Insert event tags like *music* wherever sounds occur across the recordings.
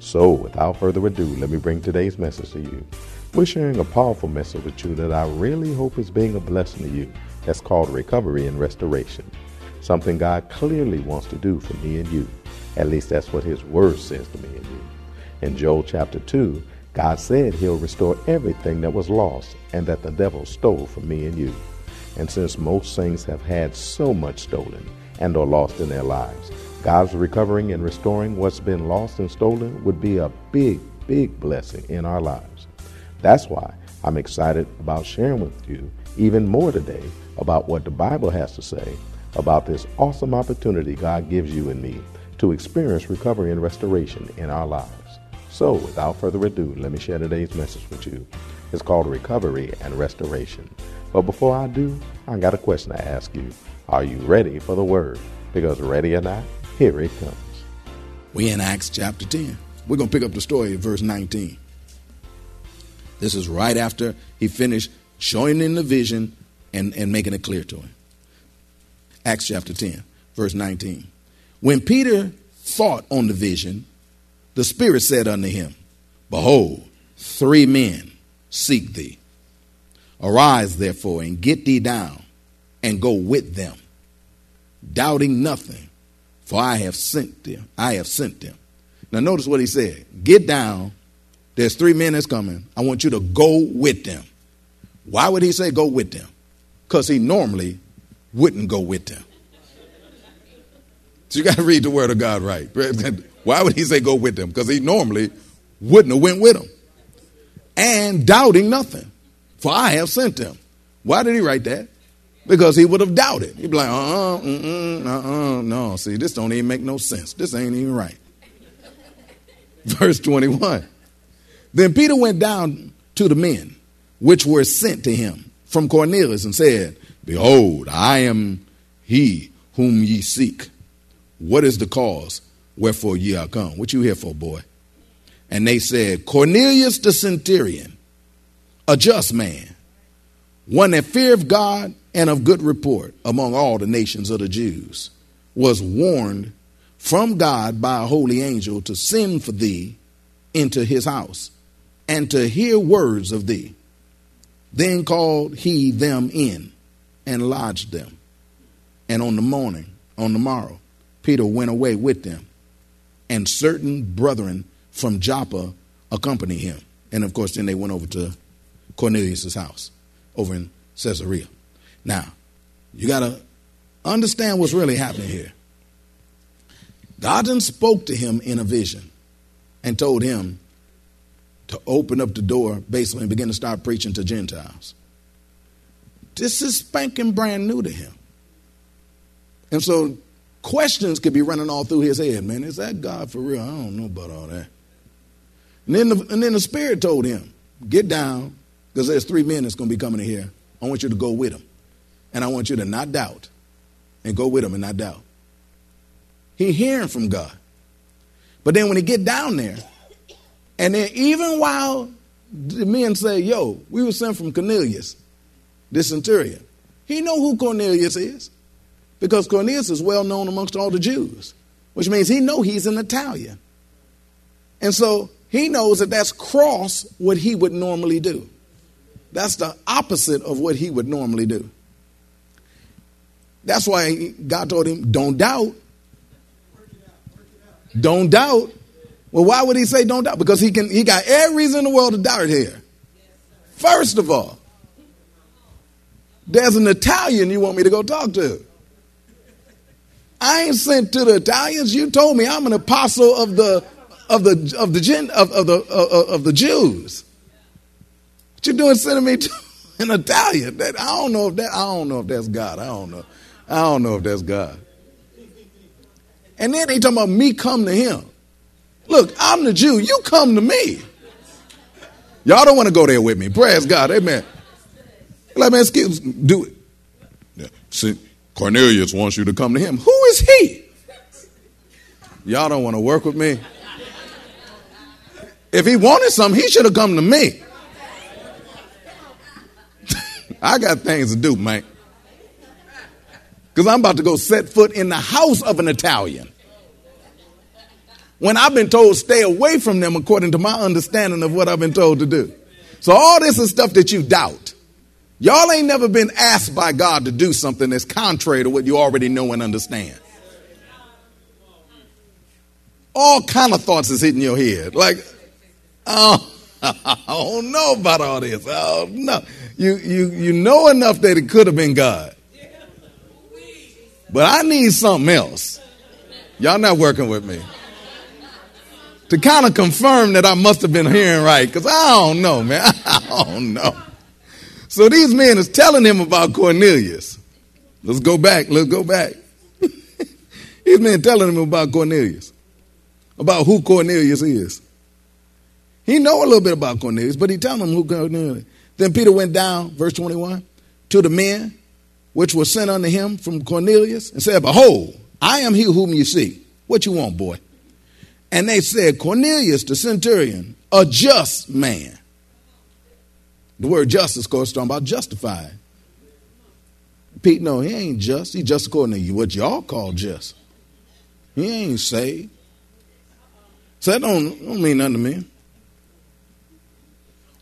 So, without further ado, let me bring today's message to you. We're sharing a powerful message with you that I really hope is being a blessing to you. That's called recovery and restoration. Something God clearly wants to do for me and you. At least that's what His Word says to me and you. In Joel chapter 2, God said He'll restore everything that was lost and that the devil stole from me and you. And since most things have had so much stolen and are lost in their lives, God's recovering and restoring what's been lost and stolen would be a big, big blessing in our lives. That's why I'm excited about sharing with you even more today about what the Bible has to say about this awesome opportunity God gives you and me to experience recovery and restoration in our lives. So, without further ado, let me share today's message with you. It's called Recovery and Restoration. But before I do, I got a question to ask you. Are you ready for the word? Because ready or not, here it comes. We in Acts chapter 10. We're going to pick up the story at verse 19. This is right after he finished showing him the vision and, and making it clear to him. Acts chapter 10, verse 19. When Peter thought on the vision, the Spirit said unto him, Behold, three men seek thee. Arise, therefore, and get thee down, and go with them, doubting nothing, for I have sent them. I have sent them. Now, notice what he said Get down. There's three men that's coming. I want you to go with them. Why would he say go with them? Because he normally wouldn't go with them. So you got to read the word of God right. *laughs* Why would he say go with them? Because he normally wouldn't have went with them. And doubting nothing, for I have sent them. Why did he write that? Because he would have doubted. He'd be like, uh-uh, uh-uh, uh-uh, no. See, this don't even make no sense. This ain't even right. *laughs* Verse 21. Then Peter went down to the men which were sent to him from Cornelius and said, Behold, I am he whom ye seek. What is the cause wherefore ye are come? What you here for, boy? And they said, Cornelius the centurion, a just man, one that feareth God and of good report among all the nations of the Jews, was warned from God by a holy angel to send for thee into his house and to hear words of thee. Then called he them in and lodged them. And on the morning, on the morrow, Peter went away with them, and certain brethren from Joppa accompanied him. And of course, then they went over to Cornelius' house over in Caesarea. Now, you got to understand what's really happening here. God then spoke to him in a vision and told him to open up the door, basically, and begin to start preaching to Gentiles. This is spanking brand new to him. And so questions could be running all through his head, man. Is that God for real? I don't know about all that. And then the, and then the Spirit told him, get down, because there's three men that's going to be coming in here. I want you to go with them. And I want you to not doubt. And go with him and not doubt. He hearing from God. But then when he get down there, and then even while the men say, yo, we were sent from Cornelius, this centurion, he know who Cornelius is. Because Cornelius is well known amongst all the Jews, which means he know he's an Italian. And so he knows that that's cross what he would normally do. That's the opposite of what he would normally do. That's why God told him, don't doubt. Don't doubt. Well, why would he say don't doubt? Because he can he got every reason in the world to doubt here. First of all, there's an Italian you want me to go talk to. I ain't sent to the Italians. You told me I'm an apostle of the of the of the gen, of, of the uh, of the Jews. What you doing sending me to *laughs* an Italian? That I don't know if that I don't know if that's God. I don't know. I don't know if that's God. And then they talking about me come to him. Look, I'm the Jew. You come to me. Y'all don't want to go there with me. Praise God. Amen. Like, man, excuse, do it. Yeah. See, Cornelius wants you to come to him. Who is he? Y'all don't want to work with me. If he wanted something, he should have come to me. *laughs* I got things to do, man. Because I'm about to go set foot in the house of an Italian. When I've been told stay away from them according to my understanding of what I've been told to do. So all this is stuff that you doubt. Y'all ain't never been asked by God to do something that's contrary to what you already know and understand. All kind of thoughts is hitting your head. Like, oh, *laughs* I don't know about all this. Oh no. You you you know enough that it could have been God. But I need something else. Y'all not working with me. To kind of confirm that I must have been hearing right, because I don't know, man. *laughs* I don't know. So these men is telling him about Cornelius. Let's go back. Let's go back. *laughs* these men telling him about Cornelius, about who Cornelius is. He know a little bit about Cornelius, but he telling him who Cornelius. Then Peter went down, verse 21, to the men which was sent unto him from Cornelius and said, Behold, I am he whom you see. What you want, boy? And they said, Cornelius the centurion, a just man the word justice, of course, is talking about justified. Pete, no, he ain't just. He just according to what y'all call just. He ain't saved. So that don't, don't mean nothing to me.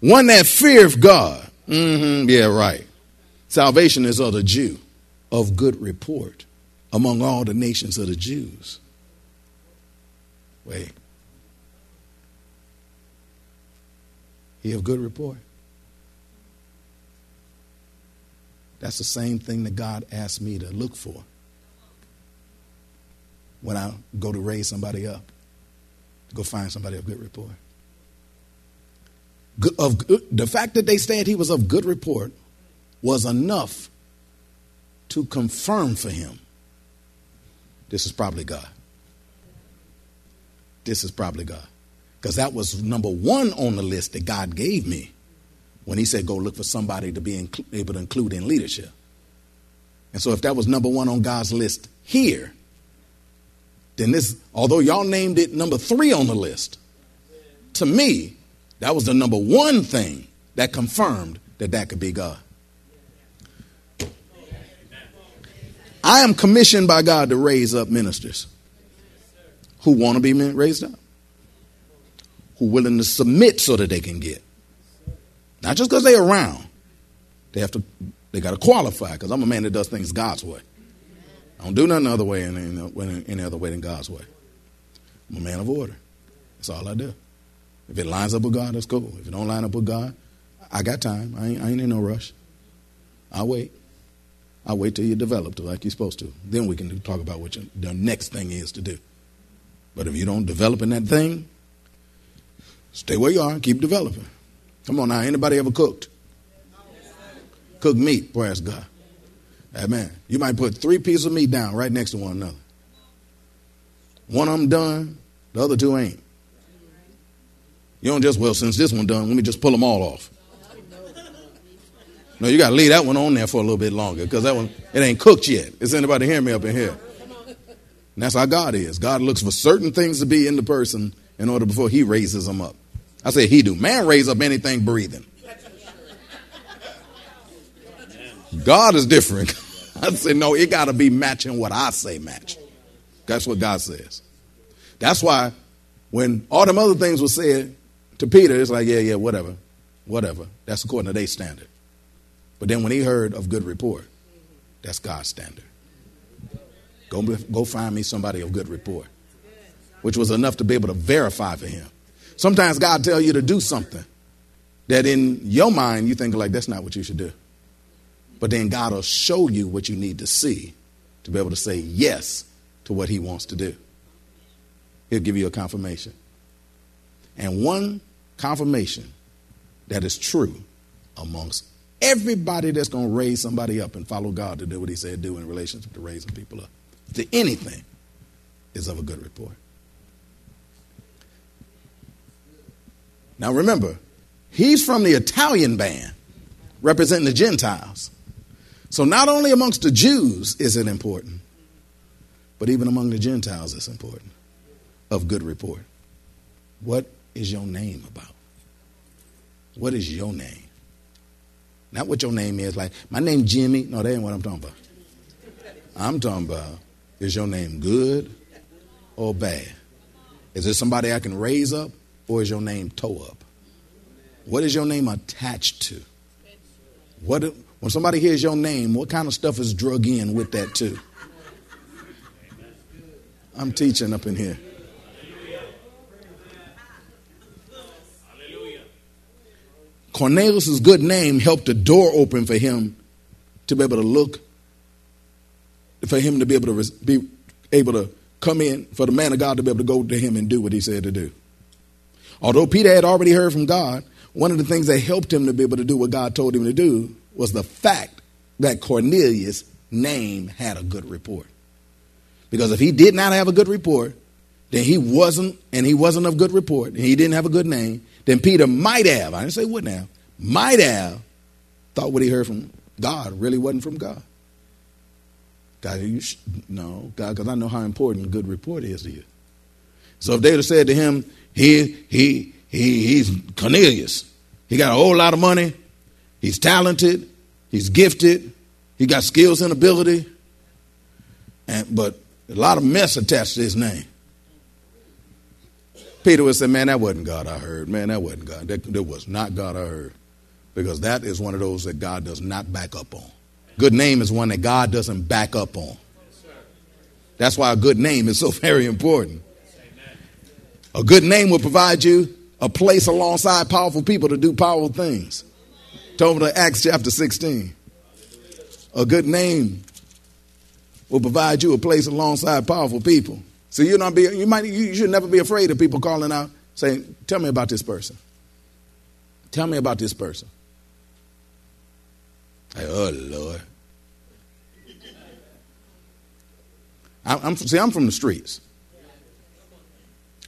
One that feareth God. Mm-hmm, yeah, right. Salvation is of the Jew, of good report among all the nations of the Jews. Wait. He of good report. That's the same thing that God asked me to look for when I go to raise somebody up, to go find somebody of good report. Good, of, the fact that they said he was of good report was enough to confirm for him this is probably God. This is probably God. Because that was number one on the list that God gave me when he said go look for somebody to be able to include in leadership. And so if that was number one on God's list here, then this, although y'all named it number three on the list, to me, that was the number one thing that confirmed that that could be God. I am commissioned by God to raise up ministers who want to be raised up, who willing to submit so that they can get. Not just because they're around. They have to, they got to qualify because I'm a man that does things God's way. I don't do nothing other way in any other way than God's way. I'm a man of order. That's all I do. If it lines up with God, that's cool. If it don't line up with God, I got time. I ain't, I ain't in no rush. I'll wait. I'll wait till you develop to like you're supposed to. Then we can talk about what the next thing is to do. But if you don't develop in that thing, stay where you are and keep developing. Come on now, anybody ever cooked? Cook meat, praise God. Amen. You might put three pieces of meat down right next to one another. One of them done, the other two ain't. You don't just, well, since this one done, let me just pull them all off. No, you got to leave that one on there for a little bit longer because that one, it ain't cooked yet. Is anybody hearing me up in here? And that's how God is. God looks for certain things to be in the person in order before he raises them up. I say he do. Man raise up anything breathing. God is different. *laughs* I say no, it got to be matching what I say match. That's what God says. That's why when all them other things were said to Peter, it's like, yeah, yeah, whatever, whatever. That's according to their standard. But then when he heard of good report, that's God's standard. Go, go find me somebody of good report. which was enough to be able to verify for him. Sometimes God tell you to do something that in your mind you think like that's not what you should do. But then God will show you what you need to see to be able to say yes to what he wants to do. He'll give you a confirmation. And one confirmation that is true amongst everybody that's going to raise somebody up and follow God to do what he said do in relationship to raising people up. To anything is of a good report. Now remember, he's from the Italian band representing the Gentiles. So not only amongst the Jews is it important, but even among the Gentiles it's important of good report. What is your name about? What is your name? Not what your name is. Like, my name Jimmy. No, that ain't what I'm talking about. I'm talking about, is your name good or bad? Is it somebody I can raise up or is your name toe up? What is your name attached to? What when somebody hears your name, what kind of stuff is drug in with that too? I'm teaching up in here. Cornelius' good name helped the door open for him to be able to look, for him to be able to be able to come in, for the man of God to be able to go to him and do what he said to do. Although Peter had already heard from God, one of the things that helped him to be able to do what God told him to do was the fact that Cornelius' name had a good report. Because if he did not have a good report, then he wasn't, and he wasn't of good report, and he didn't have a good name, then Peter might have, I didn't say wouldn't have, might have thought what he heard from God really wasn't from God. God, you sh- no, God, because I know how important good report is to you. So if they would have said to him, he, he, he, he's Cornelius. He got a whole lot of money. He's talented. He's gifted. He got skills and ability. And, but a lot of mess attached to his name. Peter would say, Man, that wasn't God I heard. Man, that wasn't God. That, that was not God I heard. Because that is one of those that God does not back up on. Good name is one that God doesn't back up on. That's why a good name is so *laughs* very important. A good name will provide you a place alongside powerful people to do powerful things. Turn to Acts chapter 16. A good name will provide you a place alongside powerful people. So you not be you might you should never be afraid of people calling out saying, "Tell me about this person. Tell me about this person." Oh Lord. I'm, I'm, see, I'm from the streets.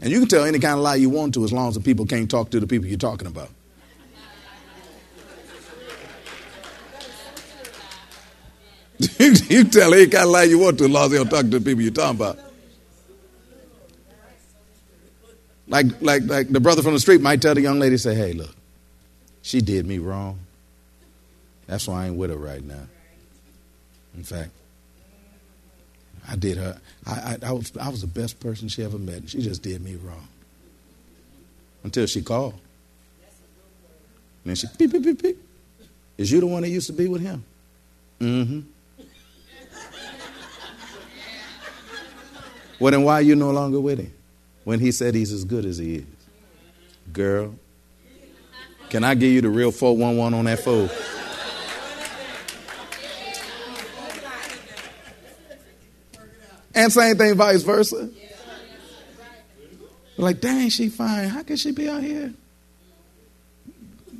And you can tell any kind of lie you want to as long as the people can't talk to the people you're talking about. *laughs* you tell any kind of lie you want to as long as they don't talk to the people you're talking about. Like, like, like the brother from the street might tell the young lady, say, hey, look, she did me wrong. That's why I ain't with her right now. In fact, I did her. I, I, I, was, I was the best person she ever met. She just did me wrong. Until she called. And then she, beep, beep, beep, beep. Is you the one that used to be with him? Mm-hmm. well, then why are you no longer with him? When he said he's as good as he is. Girl, can I give you the real 411 on that phone? And same thing, vice versa. Like, dang, she fine. How can she be out here?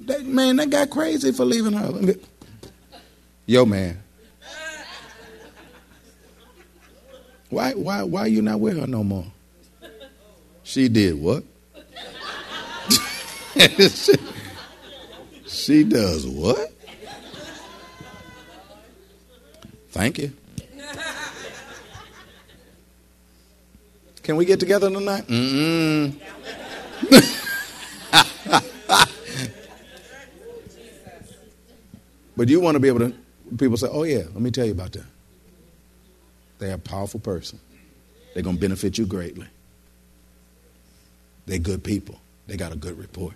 That man, that got crazy for leaving her. Yo, man. Why, why, why you not with her no more? She did what? she, *laughs* she does what? Thank you. Can we get together tonight? Mm-mm. *laughs* but you want to be able to, people say, oh, yeah, let me tell you about that. They're a powerful person. They're going to benefit you greatly. They're good people. They got a good report.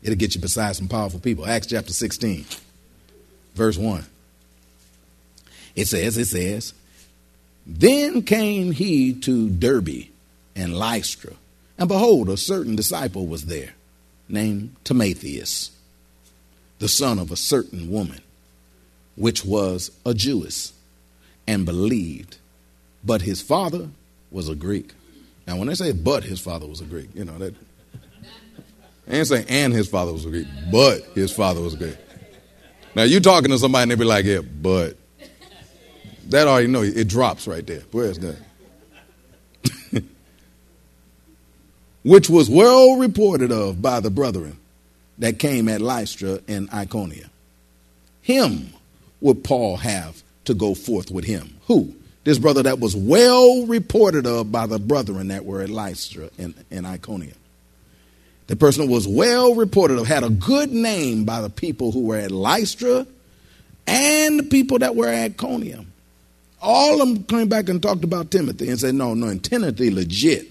It'll get you beside some powerful people. Acts chapter 16, verse 1. It says, it says, then came he to Derbe and Lystra. And behold, a certain disciple was there, named Timotheus, the son of a certain woman, which was a Jewess, and believed, but his father was a Greek. Now, when they say but his father was a Greek, you know, that and say and his father was a Greek, but his father was a Greek. Now you talking to somebody and they be like, yeah, but that already know it drops right there. Where's that? *laughs* Which was well reported of by the brethren that came at Lystra and Iconium. Him would Paul have to go forth with him. Who? This brother that was well reported of by the brethren that were at Lystra and, and Iconium. The person was well reported of, had a good name by the people who were at Lystra and the people that were at Iconium. All of them came back and talked about Timothy and said, no, no, and Timothy legit.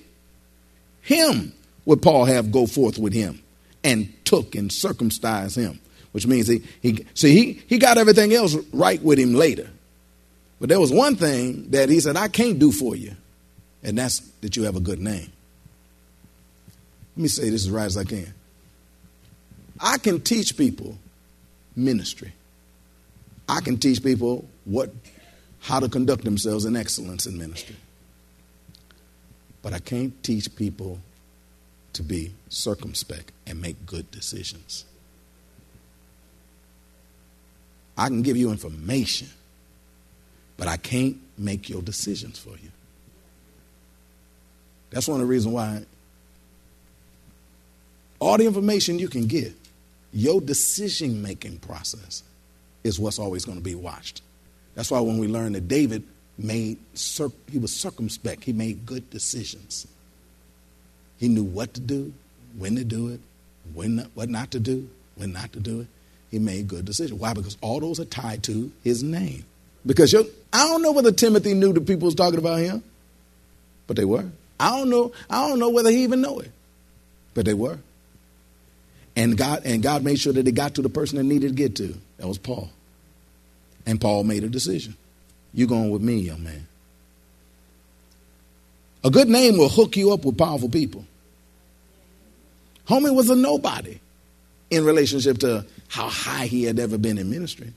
Him would Paul have go forth with him and took and circumcised him, which means he, he see, he, he got everything else right with him later. But there was one thing that he said, I can't do for you, and that's that you have a good name. Let me say this as right as I can. I can teach people ministry. I can teach people what how to conduct themselves in excellence in ministry. But I can't teach people to be circumspect and make good decisions. I can give you information, but I can't make your decisions for you. That's one of the reasons why all the information you can get, your decision making process is what's always going to be watched. That's why when we learn that David made, he was circumspect, he made good decisions. He knew what to do, when to do it, when not, what not to do, when not to do it. He made good decisions. Why? Because all those are tied to his name. Because I don't know whether Timothy knew the people was talking about him, but they were. I don't know. I don't know whether he even knew it, but they were. And God and God made sure that they got to the person they needed to get to. That was Paul. And Paul made a decision. You going with me, young man. A good name will hook you up with powerful people. Homie was a nobody in relationship to how high he had ever been in ministry.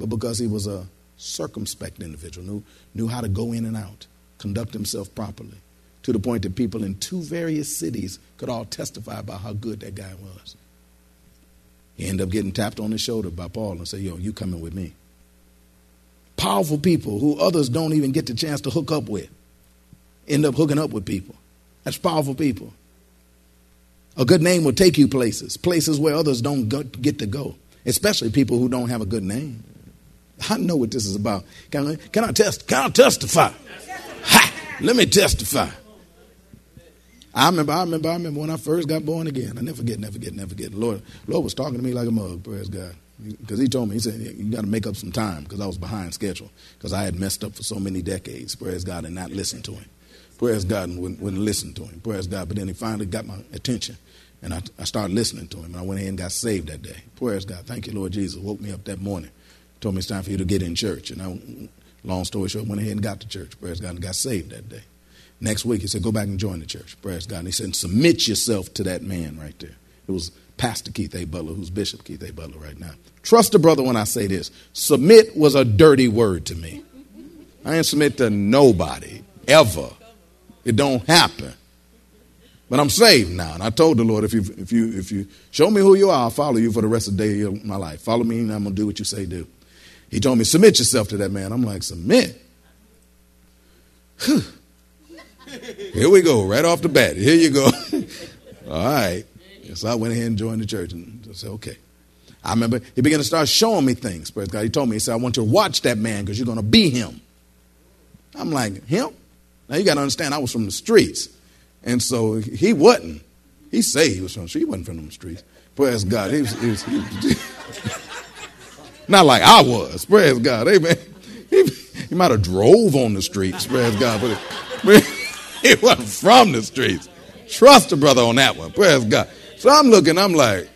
But because he was a circumspect individual, knew, knew how to go in and out, conduct himself properly, to the point that people in two various cities could all testify about how good that guy was. He ended up getting tapped on the shoulder by Paul and say, Yo, you coming with me. Powerful people who others don't even get the chance to hook up with end up hooking up with people. That's powerful people. A good name will take you places, places where others don't get to go, especially people who don't have a good name. I know what this is about. Can I, can I test? Can I testify? Ha! Let me testify. I remember, I remember, I remember when I first got born again. I never forget, never forget, never forget. The Lord, Lord was talking to me like a mug, praise God. Because he told me, he said, you got to make up some time because I was behind schedule because I had messed up for so many decades, praise God, and not listened to him. Praise God, and wouldn't, wouldn't listen to him, praise God. But then he finally got my attention and I, I started listening to him. And I went ahead and got saved that day. Praise God. Thank you, Lord Jesus. Woke me up that morning. Told me it's time for you to get in church. And I, long story short, went ahead and got to church. Praise God. And got saved that day. Next week, he said, go back and join the church. Praise God. And he said, submit yourself to that man right there. It was Pastor Keith A. Butler, who's Bishop Keith A. Butler right now. Trust a brother when I say this. Submit was a dirty word to me. I ain't submit to nobody, ever. It don't happen. But I'm saved now. And I told the Lord, if you, if you, if you show me who you are, I'll follow you for the rest of the day of my life. Follow me and I'm going to do what you say do. He told me, submit yourself to that man. I'm like, submit? Here we go, right off the bat. Here you go. *laughs* All right. So I went ahead and joined the church and I said, okay. I remember he began to start showing me things. Praise God. He told me, he said, I want you to watch that man because you're going to be him. I'm like, him? Now you got to understand, I was from the streets. And so he wasn't. He said he was from the streets. He wasn't from the streets. Praise God. He was, he was, he was not like I was. Praise God. Amen. *laughs* He, he might have drove on the streets. Praise God. But, *laughs* he wasn't from the streets. Trust the brother on that one. Praise God. So I'm looking, I'm like,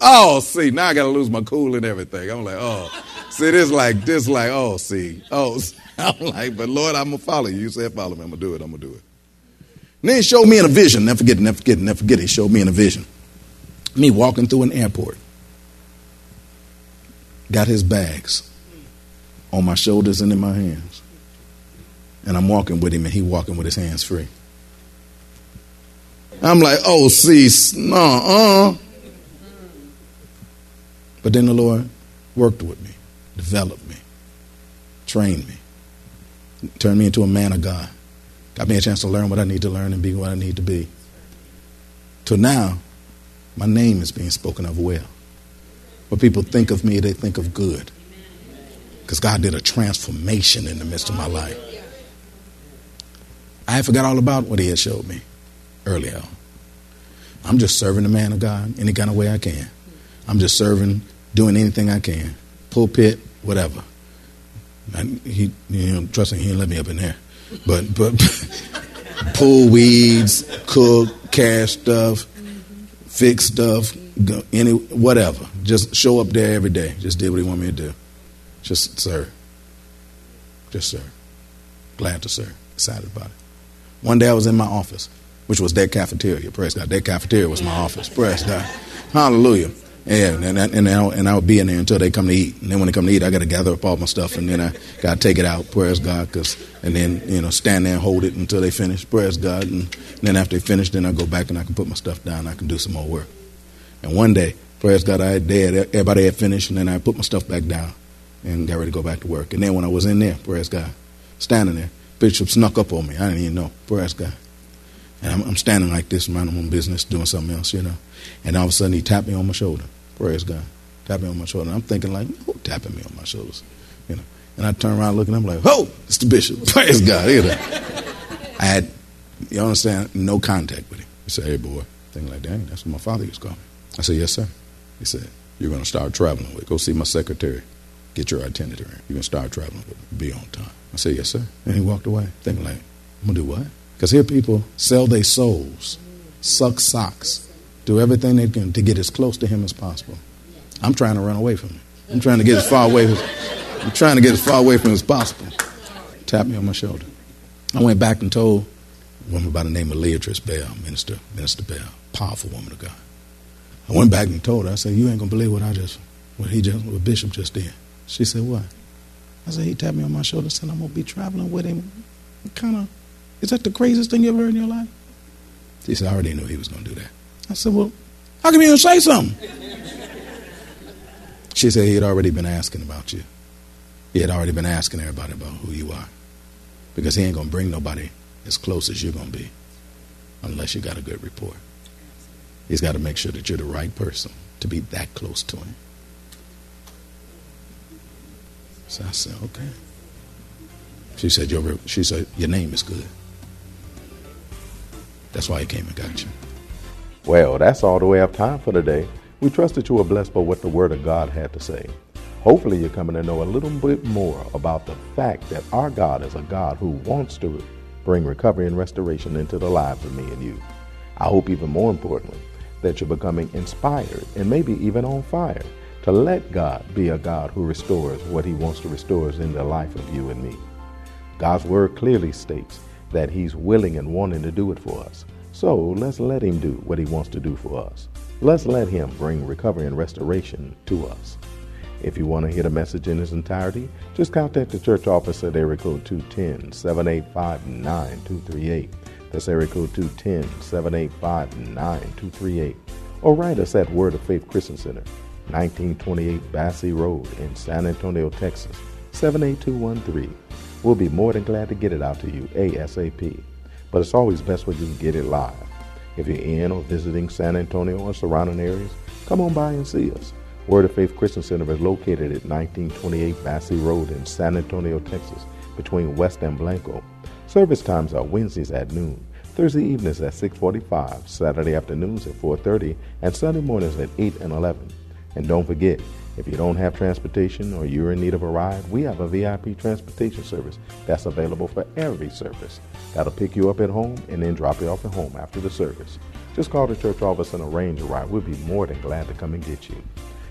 oh, see, now I got to lose my cool and everything. I'm like, oh, see, this like, this like, oh, see, oh, *laughs* I'm like, but Lord, I'm going to follow you. You said follow me. I'm going to do it. I'm going to do it. And then he showed me in a vision. Never forget, never forget, never forget. He showed me in a vision. Me walking through an airport. Got his bags on my shoulders and in my hands. And I'm walking with him, and he walking with his hands free. I'm like, oh, see, no, uh. But then the Lord worked with me, developed me, trained me, turned me into a man of God. Got me a chance to learn what I need to learn and be what I need to be. Till now, my name is being spoken of well. When people think of me, they think of good. Because God did a transformation in the midst of my life. I forgot all about what He had showed me earlier. I'm just serving the man of God any kind of way I can. I'm just serving, doing anything I can. Pulpit, whatever. And he, you know, trust me, he didn't let me up in there. But, but *laughs* pull weeds, cook, cash stuff, fix stuff, go, any whatever. Just show up there every day. Just did what he wanted me to do. Just serve. Just serve. Glad to serve. Excited about it. One day I was in my office, which was that cafeteria. Praise God. That cafeteria was my office. Praise God. Hallelujah. Yeah, and and and, and I would be in there until they come to eat. And then when they come to eat, I got to gather up all my stuff, and then I got to take it out. Praise God, cause and then you know stand there and hold it until they finish. Praise God, and, and then after they finish, then I go back and I can put my stuff down. I can do some more work. And one day, praise God, I had dead. Everybody had finished, and then I put my stuff back down and got ready to go back to work. And then when I was in there, praise God, standing there, Bishop snuck up on me. I didn't even know. Praise God. And I'm, I'm standing like this, minding my own business, doing something else, you know. And all of a sudden, he tapped me on my shoulder. Praise God. Tapping me on my shoulder. And I'm thinking like, who tapping me on my shoulders? You know. And I turn around looking, I'm like, oh, it's the bishop. *laughs* Praise God. You know. I had, you understand, no contact with him. He said, hey, boy. Thing like that. That's what my father used to call me. I said, yes, sir. He said, you're going to start traveling with. Go see my secretary. Get your itinerary. You're going to start traveling with. Be on time. I said, yes, sir. And he walked away, thinking like, I'm going to do what? Because here people sell their souls, suck socks, do everything they can to get as close to him as possible. I'm trying to run away from him. I'm trying to get as far away as I'm trying to get as far away from him as possible. Tap me on my shoulder. I went back and told a woman by the name of Leatrice Bell, Minister, Minister Bell, powerful woman of God. I went back and told her, I said, You ain't gonna believe what I just what he just what Bishop just did. She said, What? I said, he tapped me on my shoulder and said, I'm gonna be traveling with him. Kind of is that the craziest thing you ever heard in your life? She said, I already knew he was gonna do that. I said, Well, how come you didn't say something? *laughs* She said he had already been asking about you. He had already been asking everybody about who you are. Because he ain't going to bring nobody as close as you're going to be unless you got a good report. He's got to make sure that you're the right person to be that close to him. So I said, okay. She said, your, she said, your name is good. That's why he came and got you. Well, that's all the way have time for today. We trust that you were blessed by what the Word of God had to say. Hopefully, you're coming to know a little bit more about the fact that our God is a God who wants to bring recovery and restoration into the lives of me and you. I hope, even more importantly, that you're becoming inspired and maybe even on fire to let God be a God who restores what He wants to restore in the life of you and me. God's Word clearly states that He's willing and wanting to do it for us. So let's let Him do what He wants to do for us. Let's let Him bring recovery and restoration to us. If you want to hear the message in its entirety, just contact the church office at area code 210 785 9238. That's area code 210 785 9238. Or write us at Word of Faith Christian Center, 1928 Basse Road in San Antonio, Texas, 78213. We'll be more than glad to get it out to you ASAP but it's always best when you can get it live. If you're in or visiting San Antonio or surrounding areas, come on by and see us. Word of Faith Christian Center is located at 1928 Basse Road in San Antonio, Texas, between West and Blanco. Service times are Wednesdays at noon, Thursday evenings at 6:45, Saturday afternoons at 4:30, and Sunday mornings at 8 and 11. And don't forget, if you don't have transportation or you're in need of a ride, we have a VIP transportation service that's available for every service. That'll pick you up at home and then drop you off at home after the service. Just call the church office and arrange a ride. We'll be more than glad to come and get you.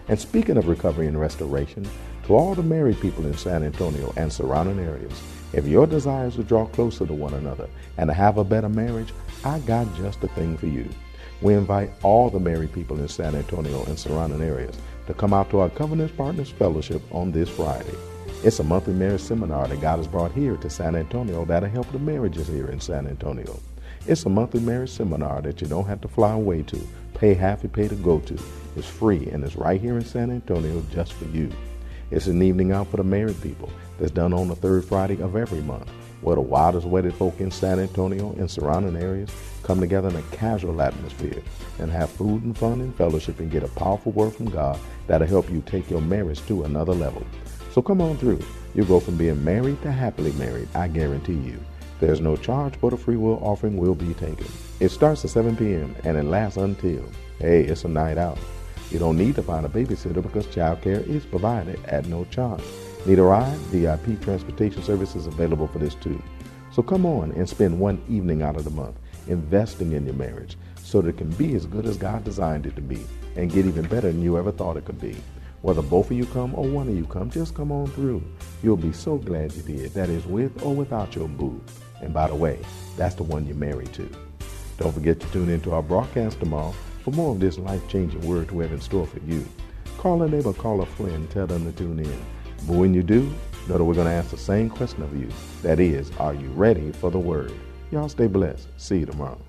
And speaking of recovery and restoration, to all the married people in San Antonio and surrounding areas, if your desire is to draw closer to one another and to have a better marriage, I got just the thing for you. We invite all the married people in San Antonio and surrounding areas to come out to our Covenant Partners Fellowship on this Friday. It's a monthly marriage seminar that God has brought here to San Antonio that'll help the marriages here in San Antonio. It's a monthly marriage seminar that you don't have to fly away to, pay half you pay to go to. It's free and it's right here in San Antonio just for you. It's an evening out for the married people that's done on the third Friday of every month, where the wildest wedded folk in San Antonio and surrounding areas come together in a casual atmosphere and have food and fun and fellowship and get a powerful word from God that'll help you take your marriage to another level. So come on through. You'll go from being married to happily married, I guarantee you. There's no charge, but a free will offering will be taken. It starts at 7 p.m. and it lasts until, hey, it's a night out. You don't need to find a babysitter because childcare is provided at no charge. Need a ride? VIP transportation service is available for this too. So come on and spend one evening out of the month investing in your marriage so that it can be as good as God designed it to be and get even better than you ever thought it could be. Whether both of you come or one of you come, just come on through. You'll be so glad you did. That is with or without your boo. And by the way, that's the one you're married to. Don't forget to tune into our broadcast tomorrow for more of this life-changing word we have in store for you. Call a neighbor, call a friend, tell them to tune in. But when you do, know that we're going to ask the same question of you. That is, are you ready for the word? Y'all stay blessed. See you tomorrow.